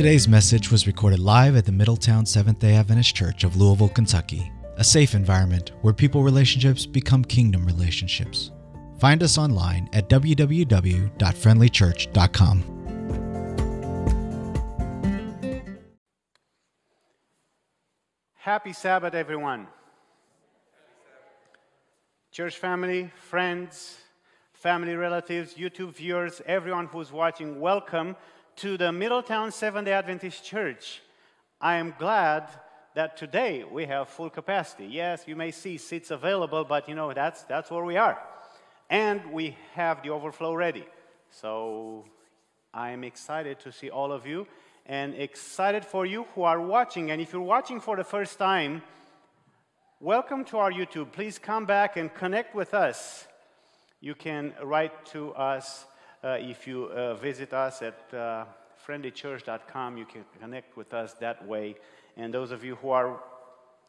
Today's message was recorded live at the Middletown Seventh day Adventist Church of Louisville, Kentucky, a safe environment where people relationships become kingdom relationships. Find us online at www.friendlychurch.com. Happy Sabbath, everyone. Church family, friends, family relatives, YouTube viewers, everyone who's watching, welcome to the Middletown Seventh day Adventist Church. I am glad that today we have full capacity. Yes, you may see seats available, but you know, that's, that's where we are. And we have the overflow ready. So I am excited to see all of you and excited for you who are watching. And if you're watching for the first time, welcome to our YouTube. Please come back and connect with us. You can write to us if you uh, visit us at uh, friendlychurch.com. You can connect with us that way. And those of you who are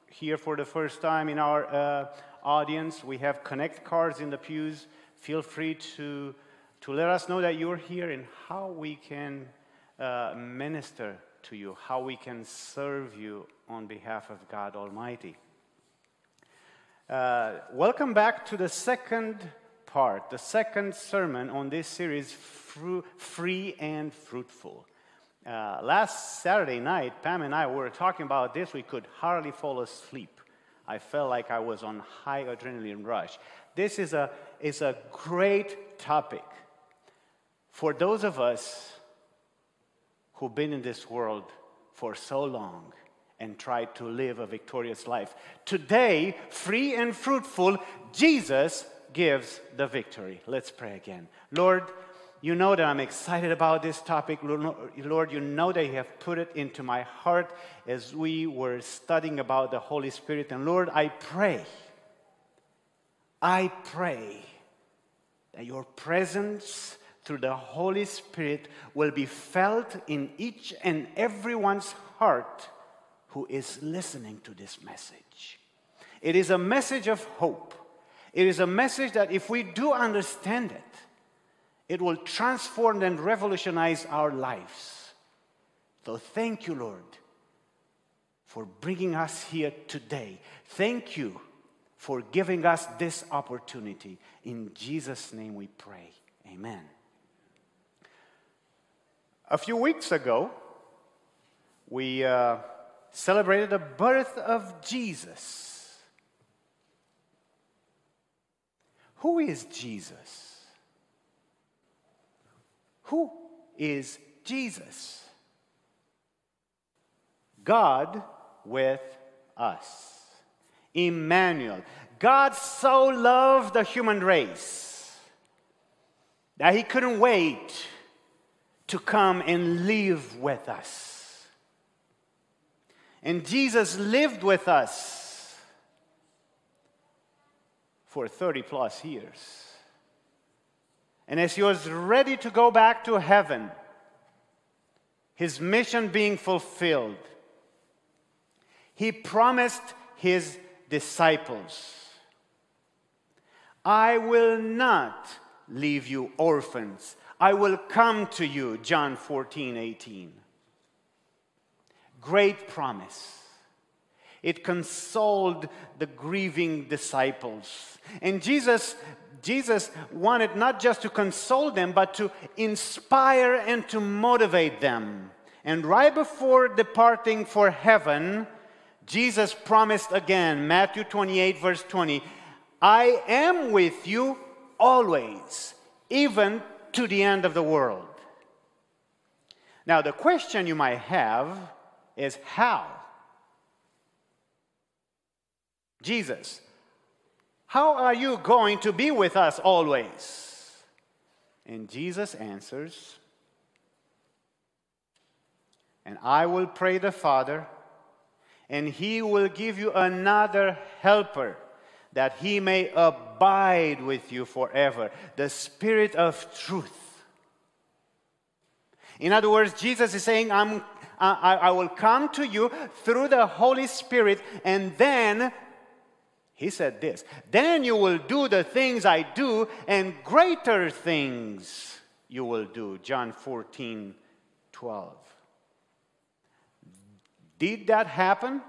here for the first time in our uh, audience, we have connect cards in the pews. Feel free to, to let us know that you're here and how we can uh, minister to you, how we can serve you on behalf of God Almighty. Uh, welcome back to the second part, the second sermon on this series, Free and Fruitful. Uh, last Saturday night, Pam and I were talking about this. We could hardly fall asleep. I felt like I was on high adrenaline rush. This is a, is a great topic for those of us who've been in this world for so long and tried to live a victorious life. Today, free and fruitful, Jesus gives the victory. Let's pray again. Lord, you know that I'm excited about this topic. Lord, you know that you have put it into my heart as we were studying about the Holy Spirit. And Lord, I pray, I pray that your presence through the Holy Spirit will be felt in each and everyone's heart who is listening to this message. It is a message of hope. It is a message that if we do understand it, it will transform and revolutionize our lives. So thank you, Lord, for bringing us here today. Thank you for giving us this opportunity. In Jesus' name we pray. Amen. A few weeks ago, we uh, celebrated the birth of Jesus. Who is Jesus? Who is Jesus? God with us. Emmanuel. God so loved the human race that he couldn't wait to come and live with us. And Jesus lived with us for 30 plus years. And as he was ready to go back to heaven, his mission being fulfilled, he promised his disciples, I will not leave you orphans. I will come to you, John 14, 18. Great promise. It consoled the grieving disciples. And Jesus, Jesus wanted not just to console them, but to inspire and to motivate them. And right before departing for heaven, Jesus promised again, Matthew 28, verse 20, I am with you always, even to the end of the world. Now, the question you might have is how? Jesus, how are you going to be with us always? And Jesus answers, And I will pray the Father, and he will give you another helper that he may abide with you forever. The Spirit of truth. In other words, Jesus is saying, I'm, I, I will come to you through the Holy Spirit, and then, he said this, then you will do the things I do, and greater things you will do. John 14, 12. Did that happen?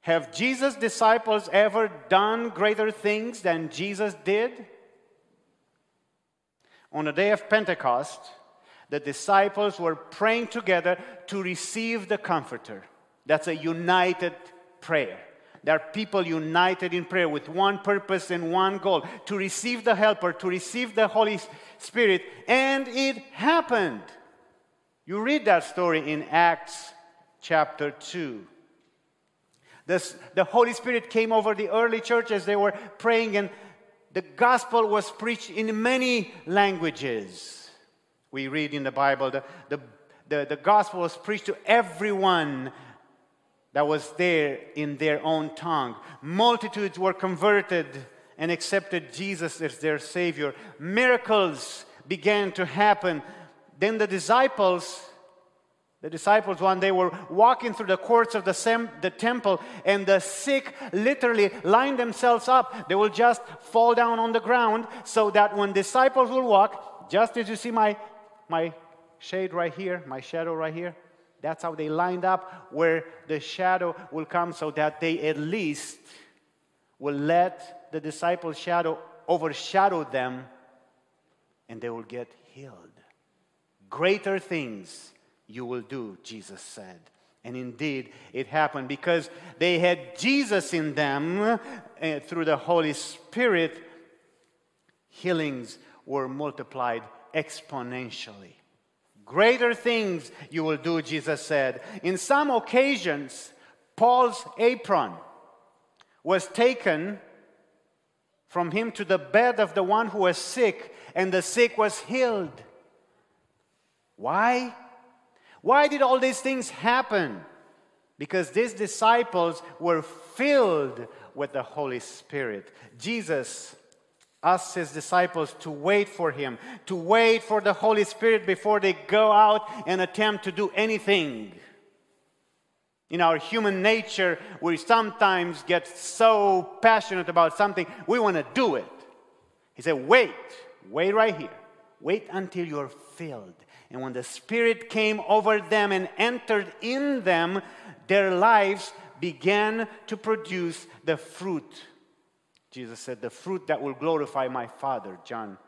Have Jesus' disciples ever done greater things than Jesus did? On the day of Pentecost, the disciples were praying together to receive the Comforter. That's a united prayer. There are people united in prayer with one purpose and one goal to receive the Helper, to receive the Holy Spirit. And it happened. You read that story in Acts chapter 2. This, the Holy Spirit came over the early church as they were praying, and the gospel was preached in many languages. We read in the Bible the, the, the, the gospel was preached to everyone that was there in their own tongue. Multitudes were converted and accepted Jesus as their Savior. Miracles began to happen. Then the disciples, the disciples one day were walking through the courts of the, sem- the temple, and the sick literally lined themselves up. They will just fall down on the ground so that when disciples will walk, just as you see my, my shade right here, my shadow right here, that's how they lined up where the shadow will come so that they at least will let the disciples' shadow overshadow them and they will get healed. Greater things you will do, Jesus said. And indeed, it happened because they had Jesus in them uh, through the Holy Spirit. Healings were multiplied exponentially. Greater things you will do, Jesus said. In some occasions, Paul's apron was taken from him to the bed of the one who was sick, and the sick was healed. Why? Why did all these things happen? Because these disciples were filled with the Holy Spirit. Jesus asked his disciples to wait for him, to wait for the Holy Spirit before they go out and attempt to do anything. In our human nature, we sometimes get so passionate about something, we want to do it. He said, Wait, wait right here. Wait until you're filled. And when the Spirit came over them and entered in them, their lives began to produce the fruit Jesus said, The fruit that will glorify my Father, John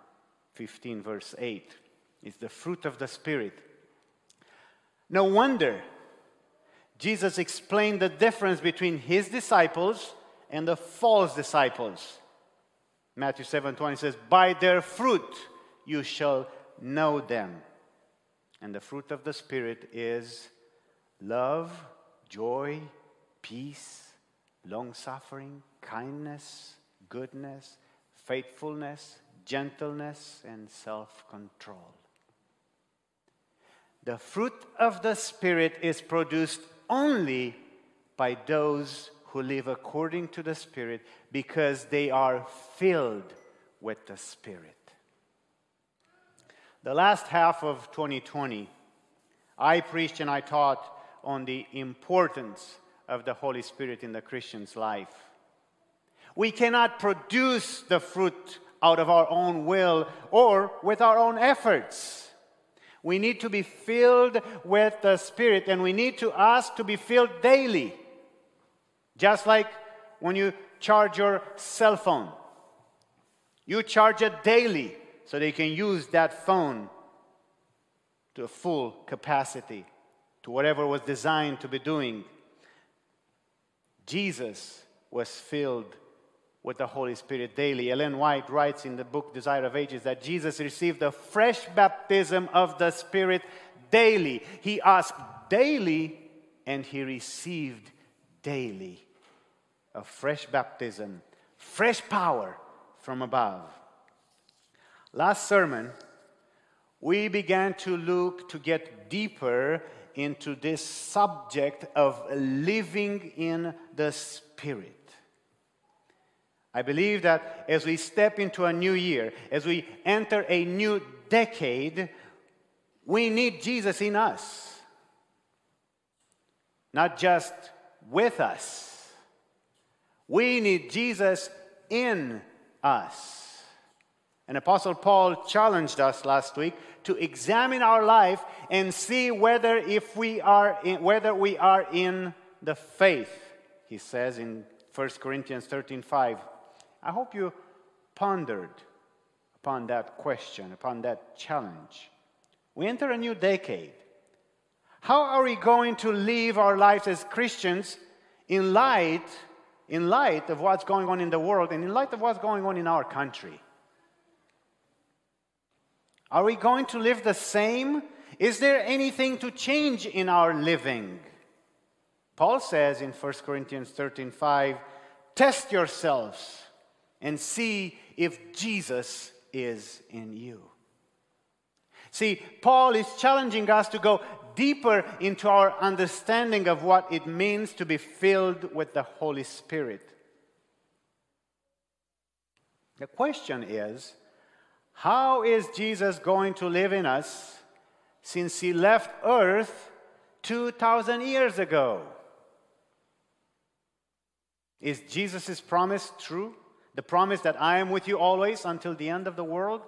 15, verse 8, is the fruit of the Spirit. No wonder Jesus explained the difference between his disciples and the false disciples. Matthew 7 20 says, By their fruit you shall know them. And the fruit of the Spirit is love, joy, peace, long suffering, kindness, goodness, faithfulness, gentleness, and self control. The fruit of the Spirit is produced only by those who live according to the Spirit because they are filled with the Spirit. The last half of 2020, I preached and I taught on the importance of the Holy Spirit in the Christian's life. We cannot produce the fruit out of our own will or with our own efforts. We need to be filled with the Spirit and we need to ask to be filled daily. Just like when you charge your cell phone, you charge it daily so they can use that phone to full capacity, to whatever was designed to be doing. Jesus was filled with the Holy Spirit daily. Ellen White writes in the book Desire of Ages that Jesus received a fresh baptism of the Spirit daily. He asked daily and he received daily a fresh baptism, fresh power from above. Last sermon, we began to look to get deeper into this subject of living in the Spirit. I believe that as we step into a new year, as we enter a new decade, we need Jesus in us. Not just with us. We need Jesus in us. And Apostle Paul challenged us last week to examine our life and see whether if we are in, whether we are in the faith. He says in 1 Corinthians 13:5. I hope you pondered upon that question, upon that challenge. We enter a new decade. How are we going to live our lives as Christians in light in light of what's going on in the world and in light of what's going on in our country? Are we going to live the same? Is there anything to change in our living? Paul says in 1 Corinthians 13 5, test yourselves and see if Jesus is in you. See, Paul is challenging us to go deeper into our understanding of what it means to be filled with the Holy Spirit. The question is how is Jesus going to live in us since he left earth 2,000 years ago? Is Jesus' promise true? The promise that I am with you always until the end of the world?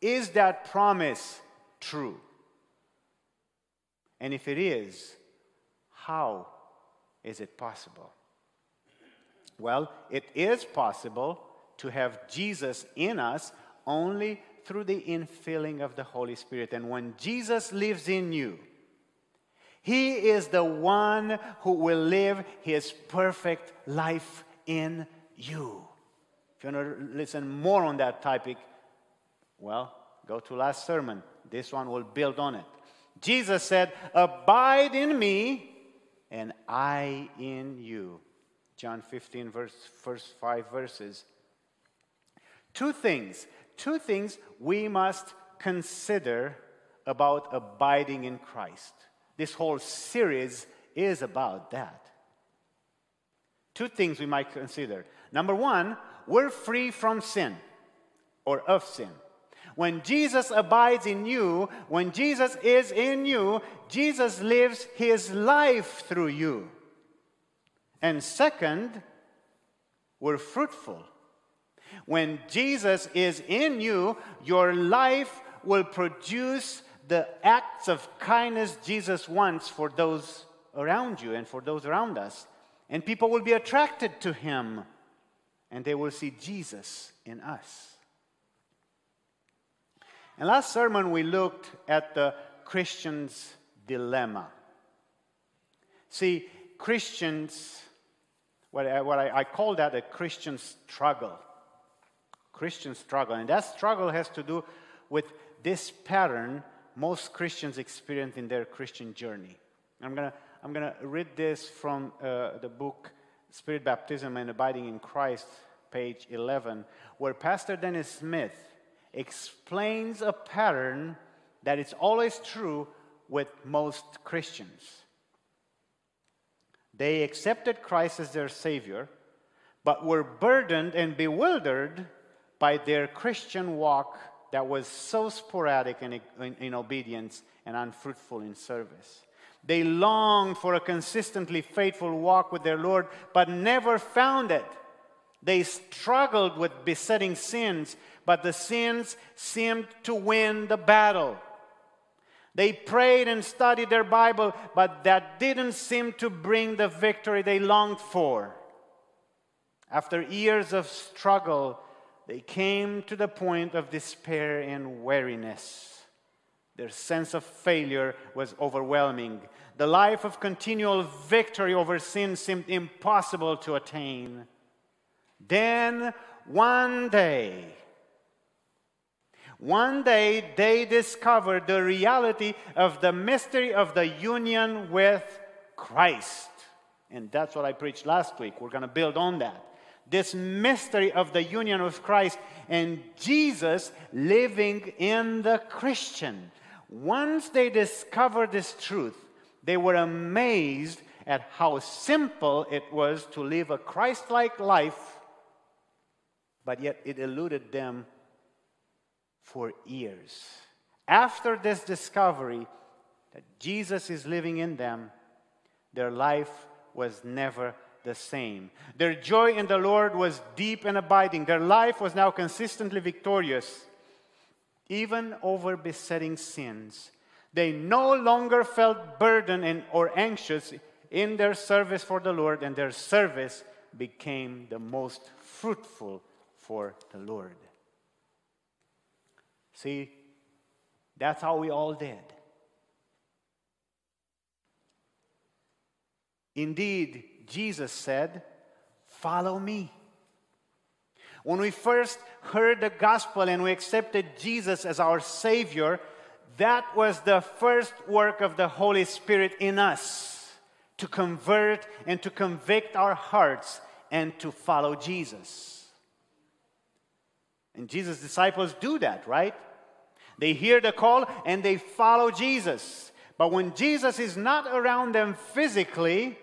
Is that promise true? And if it is, how is it possible? Well, it is possible to have Jesus in us only through the infilling of the Holy Spirit. And when Jesus lives in you, He is the one who will live His perfect life in you. If you want to listen more on that topic, well, go to last sermon. This one will build on it. Jesus said, Abide in me, and I in you. John 15, verse, first five verses. Two things two things we must consider about abiding in Christ. This whole series is about that. Two things we might consider. Number one, we're free from sin or of sin. When Jesus abides in you, when Jesus is in you, Jesus lives his life through you. And second, we're fruitful when Jesus is in you, your life will produce the acts of kindness Jesus wants for those around you and for those around us. And people will be attracted to him and they will see Jesus in us. And last sermon, we looked at the Christian's dilemma. See, Christians, what I, what I, I call that a Christian struggle. Christian struggle. And that struggle has to do with this pattern most Christians experience in their Christian journey. I'm going to I'm to read this from uh, the book Spirit Baptism and Abiding in Christ, page 11, where Pastor Dennis Smith explains a pattern that is always true with most Christians. They accepted Christ as their Savior, but were burdened and bewildered by their Christian walk that was so sporadic in, in, in, obedience and unfruitful in service. They longed for a consistently faithful walk with their Lord, but never found it. They struggled with besetting sins, but the sins seemed to win the battle. They prayed and studied their Bible, but that didn't seem to bring the victory they longed for. After years of struggle, they came to the point of despair and weariness. Their sense of failure was overwhelming. The life of continual victory over sin seemed impossible to attain. Then, one day, one day they discovered the reality of the mystery of the union with Christ. And that's what I preached last week. We're going to build on that this mystery of the union with Christ and Jesus living in the Christian. Once they discovered this truth, they were amazed at how simple it was to live a Christ like life, but yet it eluded them for years. After this discovery that Jesus is living in them, their life was never the same. Their joy in the Lord was deep and abiding. Their life was now consistently victorious, even over besetting sins. They no longer felt burdened and, or anxious in their service for the Lord, and their service became the most fruitful for the Lord. See, that's how we all did. Indeed, Jesus said, Follow me. When we first heard the gospel and we accepted Jesus as our Savior, that was the first work of the Holy Spirit in us to convert and to convict our hearts and to follow Jesus. And Jesus' disciples do that, right? They hear the call and they follow Jesus. But when Jesus is not around them physically,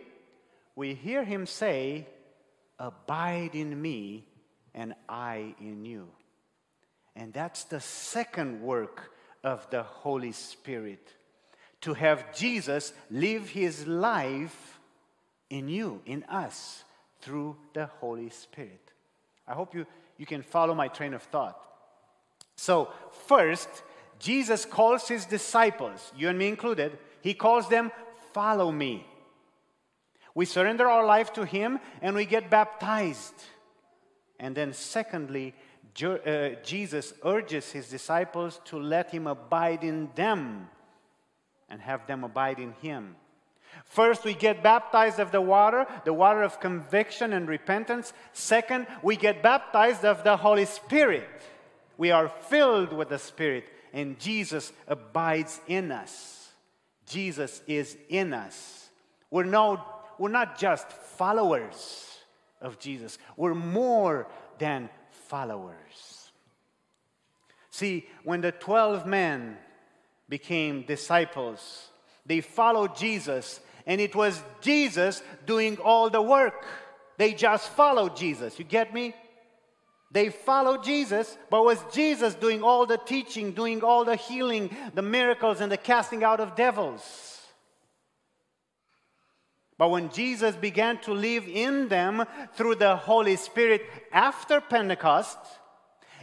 we hear him say, Abide in me and I in you. And that's the second work of the Holy Spirit to have Jesus live his life in you, in us, through the Holy Spirit. I hope you, you can follow my train of thought. So, first, Jesus calls his disciples, you and me included, he calls them, Follow me. We surrender our life to him and we get baptized. And then, secondly, uh, Jesus urges his disciples to let him abide in them and have them abide in him. First, we get baptized of the water, the water of conviction and repentance. Second, we get baptized of the Holy Spirit. We are filled with the Spirit and Jesus abides in us. Jesus is in us. We're, no, we're not just followers of Jesus, we're more than followers. See, when the 12 men became disciples, they followed Jesus, and it was Jesus doing all the work. They just followed Jesus. You get me? They followed Jesus, but was Jesus doing all the teaching, doing all the healing, the miracles, and the casting out of devils? But when Jesus began to live in them through the Holy Spirit after Pentecost,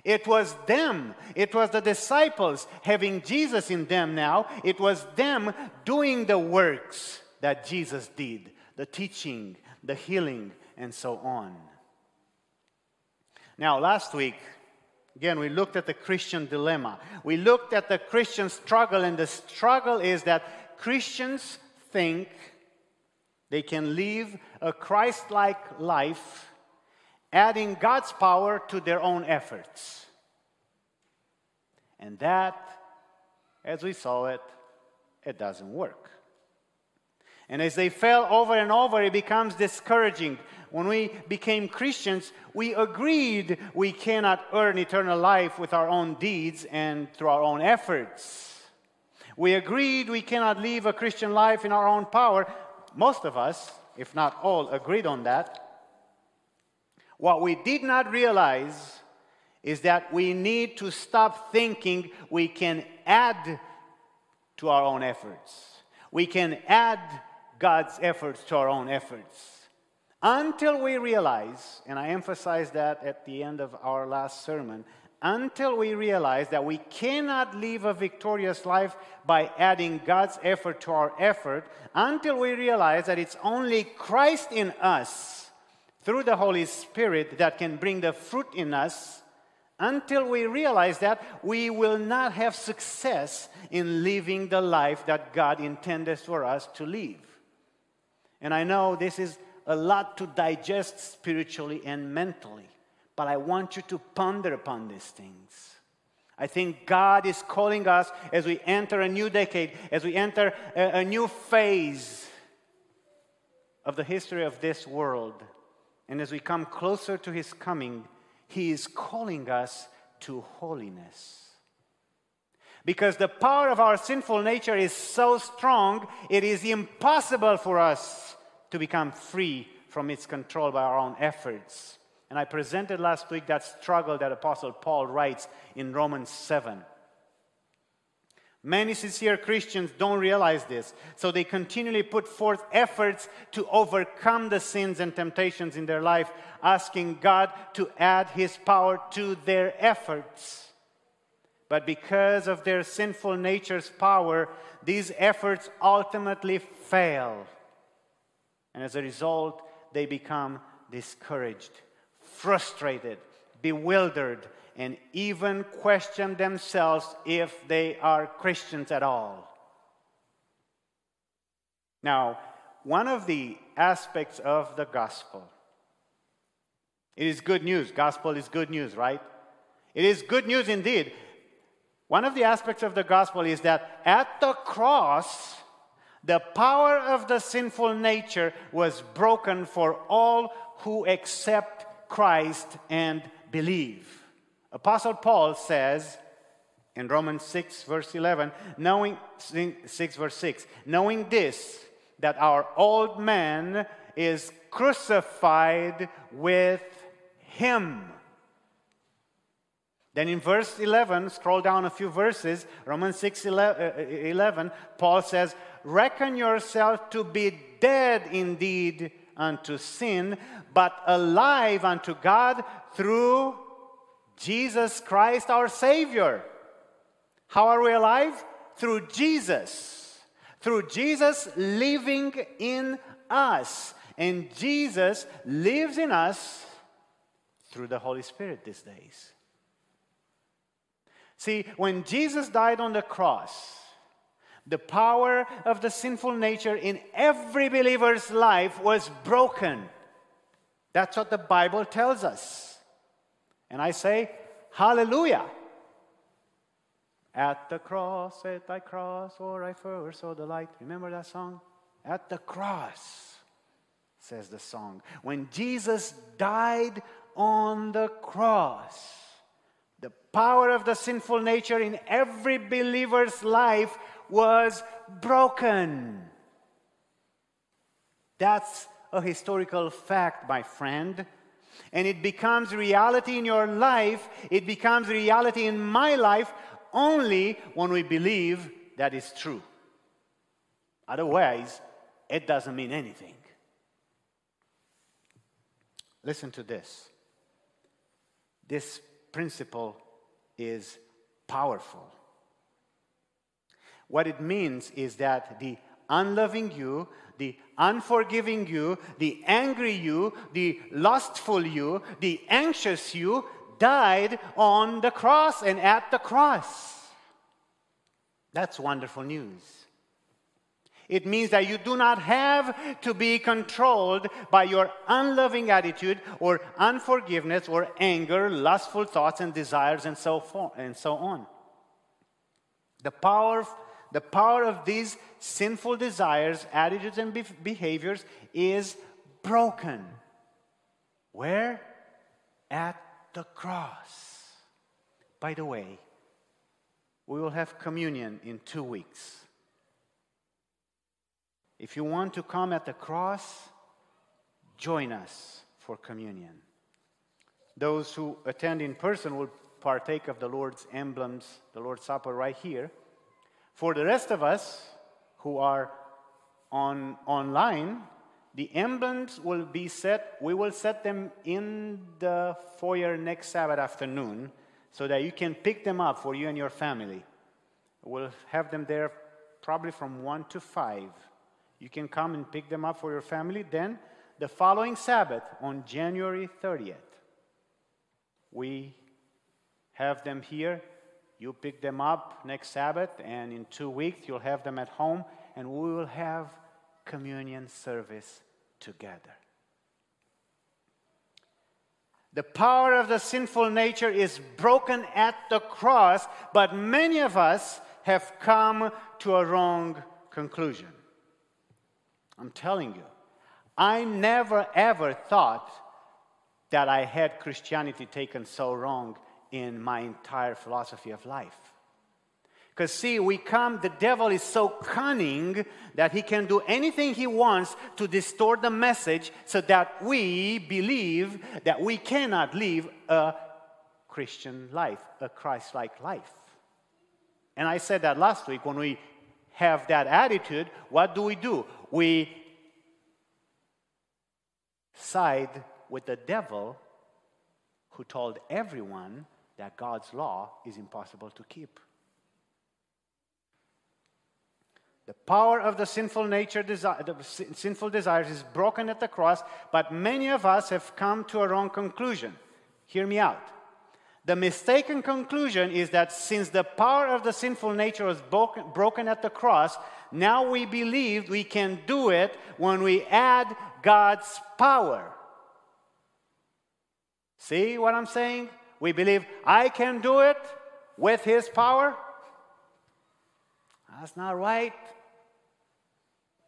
it was them, it was the disciples having Jesus in them now, it was them doing the works that Jesus did the teaching, the healing, and so on. Now, last week, again, we looked at the Christian dilemma. We looked at the Christian struggle, and the struggle is that Christians think they can live a Christ like life, adding God's power to their own efforts. And that, as we saw it, it doesn't work. And as they fail over and over, it becomes discouraging. When we became Christians, we agreed we cannot earn eternal life with our own deeds and through our own efforts. We agreed we cannot live a Christian life in our own power. Most of us, if not all, agreed on that. What we did not realize is that we need to stop thinking we can add to our own efforts. We can add God's efforts to our own efforts. Until we realize, and I emphasized that at the end of our last sermon, until we realize that we cannot live a victorious life by adding God's effort to our effort, until we realize that it's only Christ in us through the Holy Spirit that can bring the fruit in us, until we realize that, we will not have success in living the life that God intended for us to live. And I know this is a lot to digest spiritually and mentally, but I want you to ponder upon these things. I think God is calling us as we enter a new decade, as we enter a, a new phase of the history of this world, and as we come closer to His coming, He is calling us to holiness. Because the power of our sinful nature is so strong, it is impossible for us to become free from its control by our own efforts. And I presented last week that struggle that Apostle Paul writes in Romans 7. Many sincere Christians don't realize this, so they continually put forth efforts to overcome the sins and temptations in their life, asking God to add His power to their efforts. But because of their sinful nature's power, these efforts ultimately fail. And as a result, they become discouraged, frustrated, bewildered, and even question themselves if they are Christians at all. Now, one of the aspects of the gospel, it is good news. Gospel is good news, right? It is good news indeed. One of the aspects of the gospel is that at the cross, the power of the sinful nature was broken for all who accept Christ and believe. Apostle Paul says in Romans 6, verse 11, knowing, 6, verse 6, knowing this, that our old man is crucified with him. Then in verse 11, scroll down a few verses, Romans 6 uh, 11, Paul says, Reckon yourself to be dead indeed unto sin, but alive unto God through Jesus Christ our Savior. How are we alive? Through Jesus. Through Jesus living in us. And Jesus lives in us through the Holy Spirit these days. See, when Jesus died on the cross, the power of the sinful nature in every believer's life was broken. That's what the Bible tells us. And I say, Hallelujah. At the cross, at thy cross, or I first saw the light. Remember that song? At the cross, says the song. When Jesus died on the cross, the power of the sinful nature in every believer's life was broken. That's a historical fact, my friend and it becomes reality in your life, it becomes reality in my life only when we believe that is true. Otherwise, it doesn't mean anything. Listen to this. This principle is powerful. What it means is that the unloving you, the unforgiving you, the angry you, the lustful you, the anxious you died on the cross and at the cross. That's wonderful news. It means that you do not have to be controlled by your unloving attitude or unforgiveness or anger, lustful thoughts and desires, and so, on. The power the power of these sinful desires, attitudes, and behaviors is broken. Where? At the cross. By the way, we will have communion in two weeks. If you want to come at the cross, join us for communion. Those who attend in person will partake of the Lord's emblems, the Lord's Supper right here. For the rest of us who are on online, the emblems will be set, we will set them in the foyer next Sabbath afternoon so that you can pick them up for you and your family. We'll have them there probably from 1 to 5. You can come and pick them up for your family. Then, the following Sabbath, on January 30th, we have them here you pick them up next Sabbath, and in two weeks you'll have them at home, and we will have communion service together. The power of the sinful nature is broken at the cross, but many of us have come to a wrong conclusion. I'm telling you, I never ever thought that I had Christianity taken so wrong in my entire philosophy of life. Because, see, we come, the devil is so cunning that he can do anything he wants to distort the message so that we believe that we cannot live a Christian life, a Christ like life. And I said that last week when we have that attitude, what do we do? We side with the devil who told everyone that God's law is impossible to keep. The power of the sinful nature, the sinful desires is broken at the cross, but many of us have come to a wrong conclusion. Hear me out. The mistaken conclusion is that since the power of the sinful nature was broken at the cross, now we believe we can do it when we add God's power. See what I'm saying? We believe I can do it with His power. That's not right.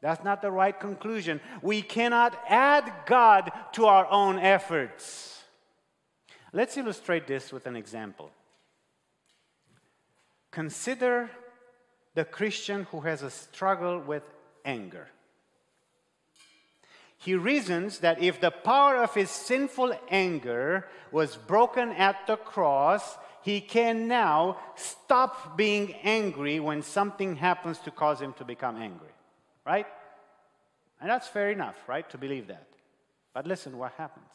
That's not the right conclusion. We cannot add God to our own efforts. Let's illustrate this with an example. Consider the Christian who has a struggle with anger. He reasons that if the power of his sinful anger was broken at the cross, he can now stop being angry when something happens to cause him to become angry. Right? And that's fair enough, right, to believe that. But listen what happens.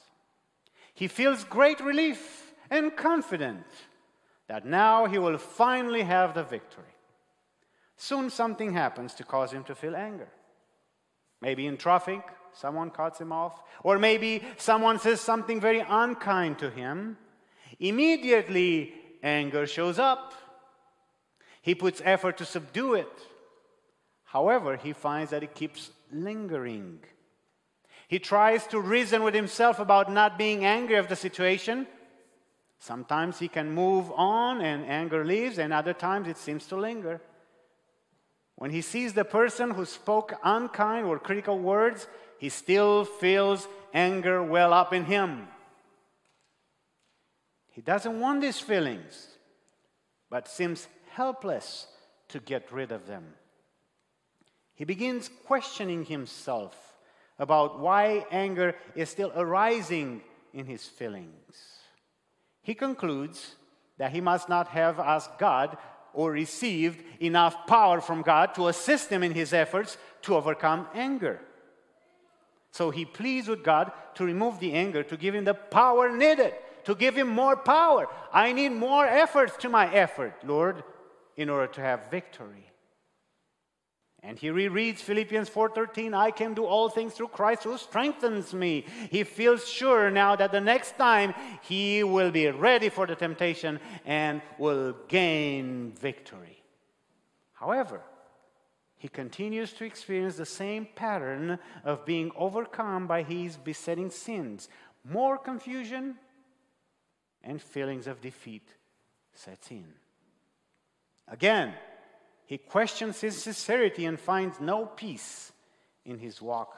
He feels great relief and confident that now he will finally have the victory. Soon something happens to cause him to feel anger. Maybe in traffic, someone cuts him off, or maybe someone says something very unkind to him. Immediately, anger shows up. He puts effort to subdue it. However, he finds that it keeps lingering. He tries to reason with himself about not being angry of the situation. Sometimes he can move on and anger leaves, and other times it seems to linger. When he sees the person who spoke unkind or critical words, he still feels anger well up in him. He doesn't want these feelings, but seems helpless to get rid of them. He begins questioning himself about why anger is still arising in his feelings. He concludes that he must not have asked God or received enough power from God to assist him in his efforts to overcome anger. So he pleads with God to remove the anger, to give him the power needed, to give him more power. I need more efforts to my effort, Lord, in order to have victory. And he rereads Philippians 4:13, I can do all things through Christ who strengthens me. He feels sure now that the next time he will be ready for the temptation and will gain victory. However, he continues to experience the same pattern of being overcome by his besetting sins. More confusion and feelings of defeat sets in. Again, he questions his sincerity and finds no peace in his walk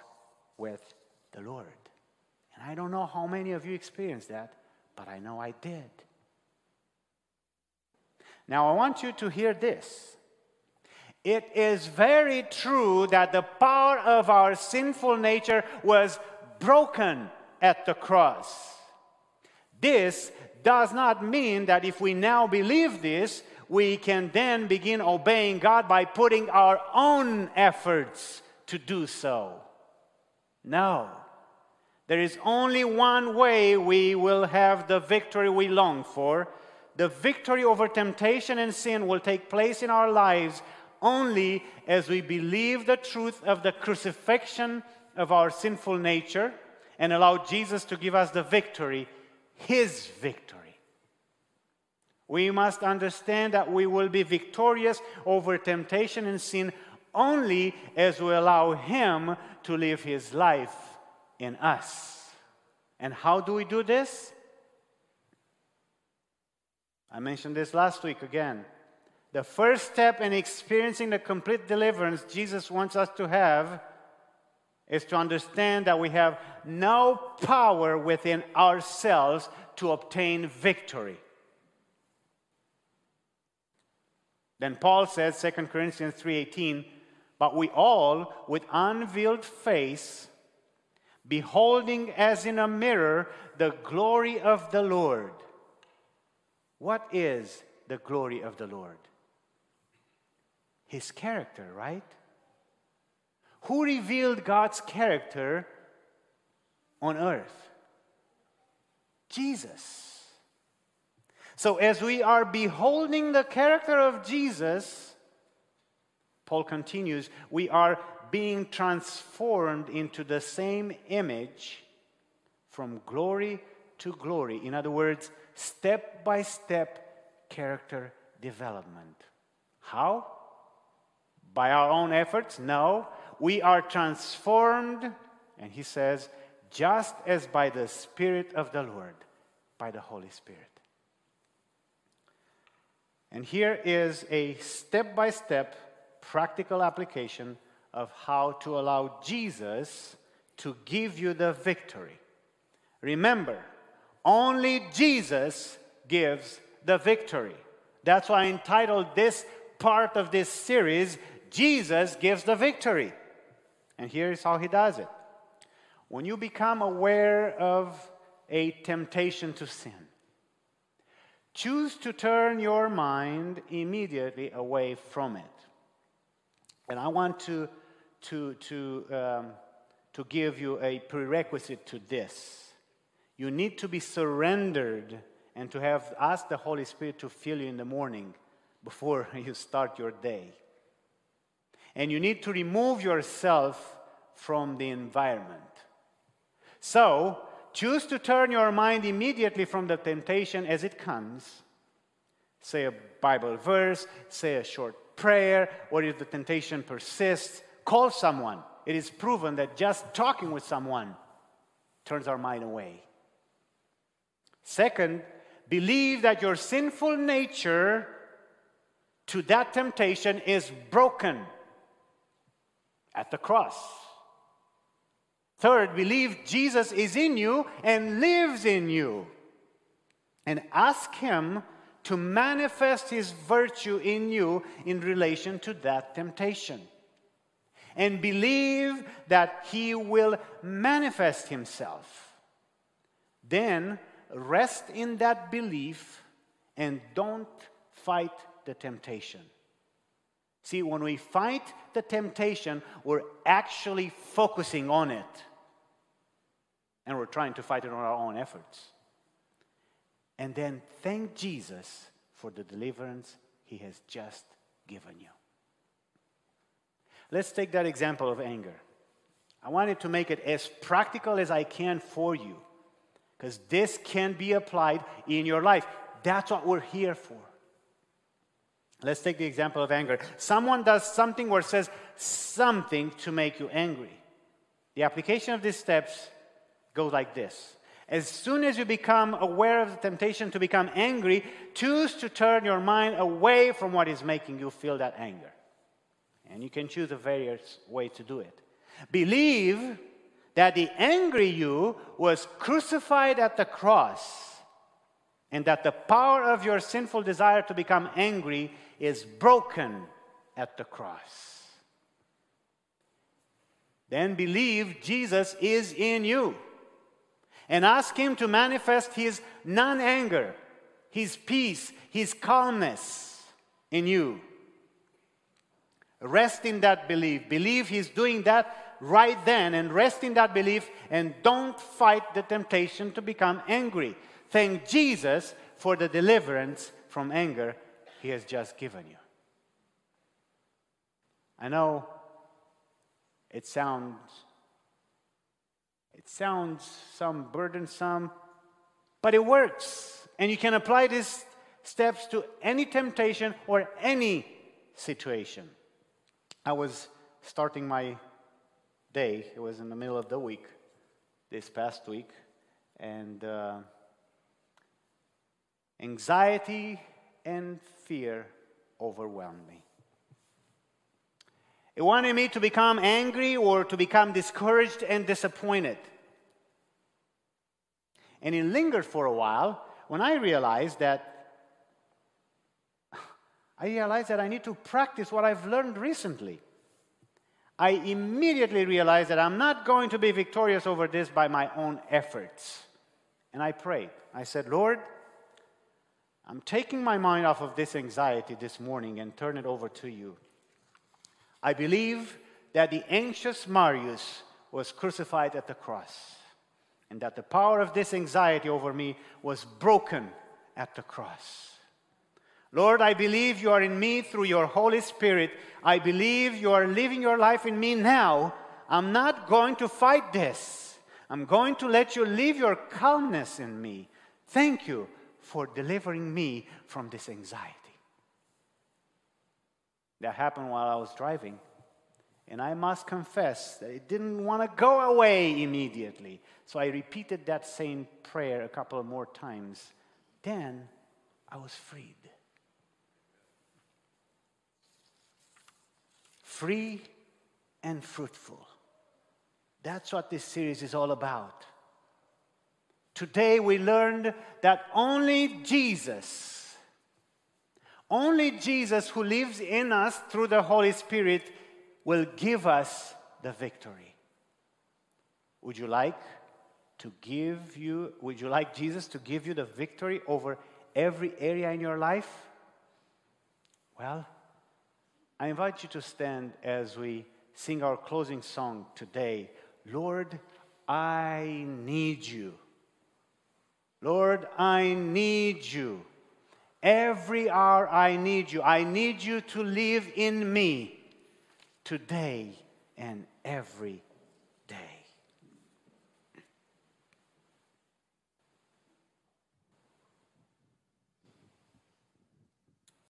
with the Lord. And I don't know how many of you experienced that, but I know I did. Now, I want you to hear this. It is very true that the power of our sinful nature was broken at the cross. This does not mean that if we now believe this, we can then begin obeying God by putting our own efforts to do so. No. There is only one way we will have the victory we long for. The victory over temptation and sin will take place in our lives only as we believe the truth of the crucifixion of our sinful nature and allow Jesus to give us the victory, His victory. We must understand that we will be victorious over temptation and sin only as we allow Him to live His life in us. And how do we do this? I mentioned this last week again. The first step in experiencing the complete deliverance Jesus wants us to have is to understand that we have no power within ourselves to obtain victory. Then Paul says, 2 Corinthians 3:18, but we all with unveiled face beholding as in a mirror the glory of the Lord. What is the glory of the Lord? His character, right? Who revealed God's character on earth? Jesus. So, as we are beholding the character of Jesus, Paul continues, we are being transformed into the same image from glory to glory. In other words, step by step character development. How? By our own efforts? No. We are transformed, and he says, just as by the Spirit of the Lord, by the Holy Spirit. And here is a step by step practical application of how to allow Jesus to give you the victory. Remember, only Jesus gives the victory. That's why I entitled this part of this series, Jesus Gives the Victory. And here's how he does it. When you become aware of a temptation to sin, choose to turn your mind immediately away from it. And I want to, to, to, um, to give you a prerequisite to this. You need to be surrendered and to have asked the Holy Spirit to fill you in the morning before you start your day. And you need to remove yourself from the environment. So, choose to turn your mind immediately from the temptation as it comes. Say a Bible verse, say a short prayer, or if the temptation persists, call someone. It is proven that just talking with someone turns our mind away. Second, believe that your sinful nature to that temptation is broken at the cross. Third, believe Jesus is in you and lives in you. And ask Him to manifest His virtue in you in relation to that temptation. And believe that He will manifest Himself. Then rest in that belief and don't fight the temptation. See, when we fight the temptation, we're actually focusing on it. And we're trying to fight it on our own efforts. And then thank Jesus for the deliverance he has just given you. Let's take that example of anger. I wanted to make it as practical as I can for you because this can be applied in your life. That's what we're here for. Let's take the example of anger. Someone does something or says something to make you angry. The application of these steps goes like this. As soon as you become aware of the temptation to become angry, choose to turn your mind away from what is making you feel that anger. And you can choose a various way to do it. Believe that the angry you was crucified at the cross and that the power of your sinful desire to become angry is broken at the cross. Then believe Jesus is in you and ask Him to manifest His non anger, His peace, His calmness in you. Rest in that belief. Believe He's doing that right then and rest in that belief and don't fight the temptation to become angry. Thank Jesus for the deliverance from anger he has just given you. I know it sounds it sounds some burdensome, but it works. And you can apply these steps to any temptation or any situation. I was starting my day. It was in the middle of the week, this past week. And uh, anxiety and fear overwhelmed me. It wanted me to become angry or to become discouraged and disappointed. And it lingered for a while when I realized that I realized that I need to practice what I've learned recently. I immediately realized that I'm not going to be victorious over this by my own efforts. And I prayed. I said, Lord, I'm taking my mind off of this anxiety this morning and turn it over to you. I believe that the anxious Marius was crucified at the cross and that the power of this anxiety over me was broken at the cross. Lord, I believe you are in me through your Holy Spirit. I believe you are living your life in me now. I'm not going to fight this. I'm going to let you live your calmness in me. Thank you for delivering me from this anxiety. That happened while I was driving. And I must confess that it didn't want to go away immediately. So I repeated that same prayer a couple more times. Then I was freed. Free and fruitful. That's what this series is all about. Today we learned that only Jesus, only Jesus who lives in us through the Holy Spirit will give us the victory. Would you like to give you, would you like Jesus to give you the victory over every area in your life? Well, I invite you to stand as we sing our closing song today. Lord, I need you. Lord, I need you. Every hour I need you. I need you to live in me today and every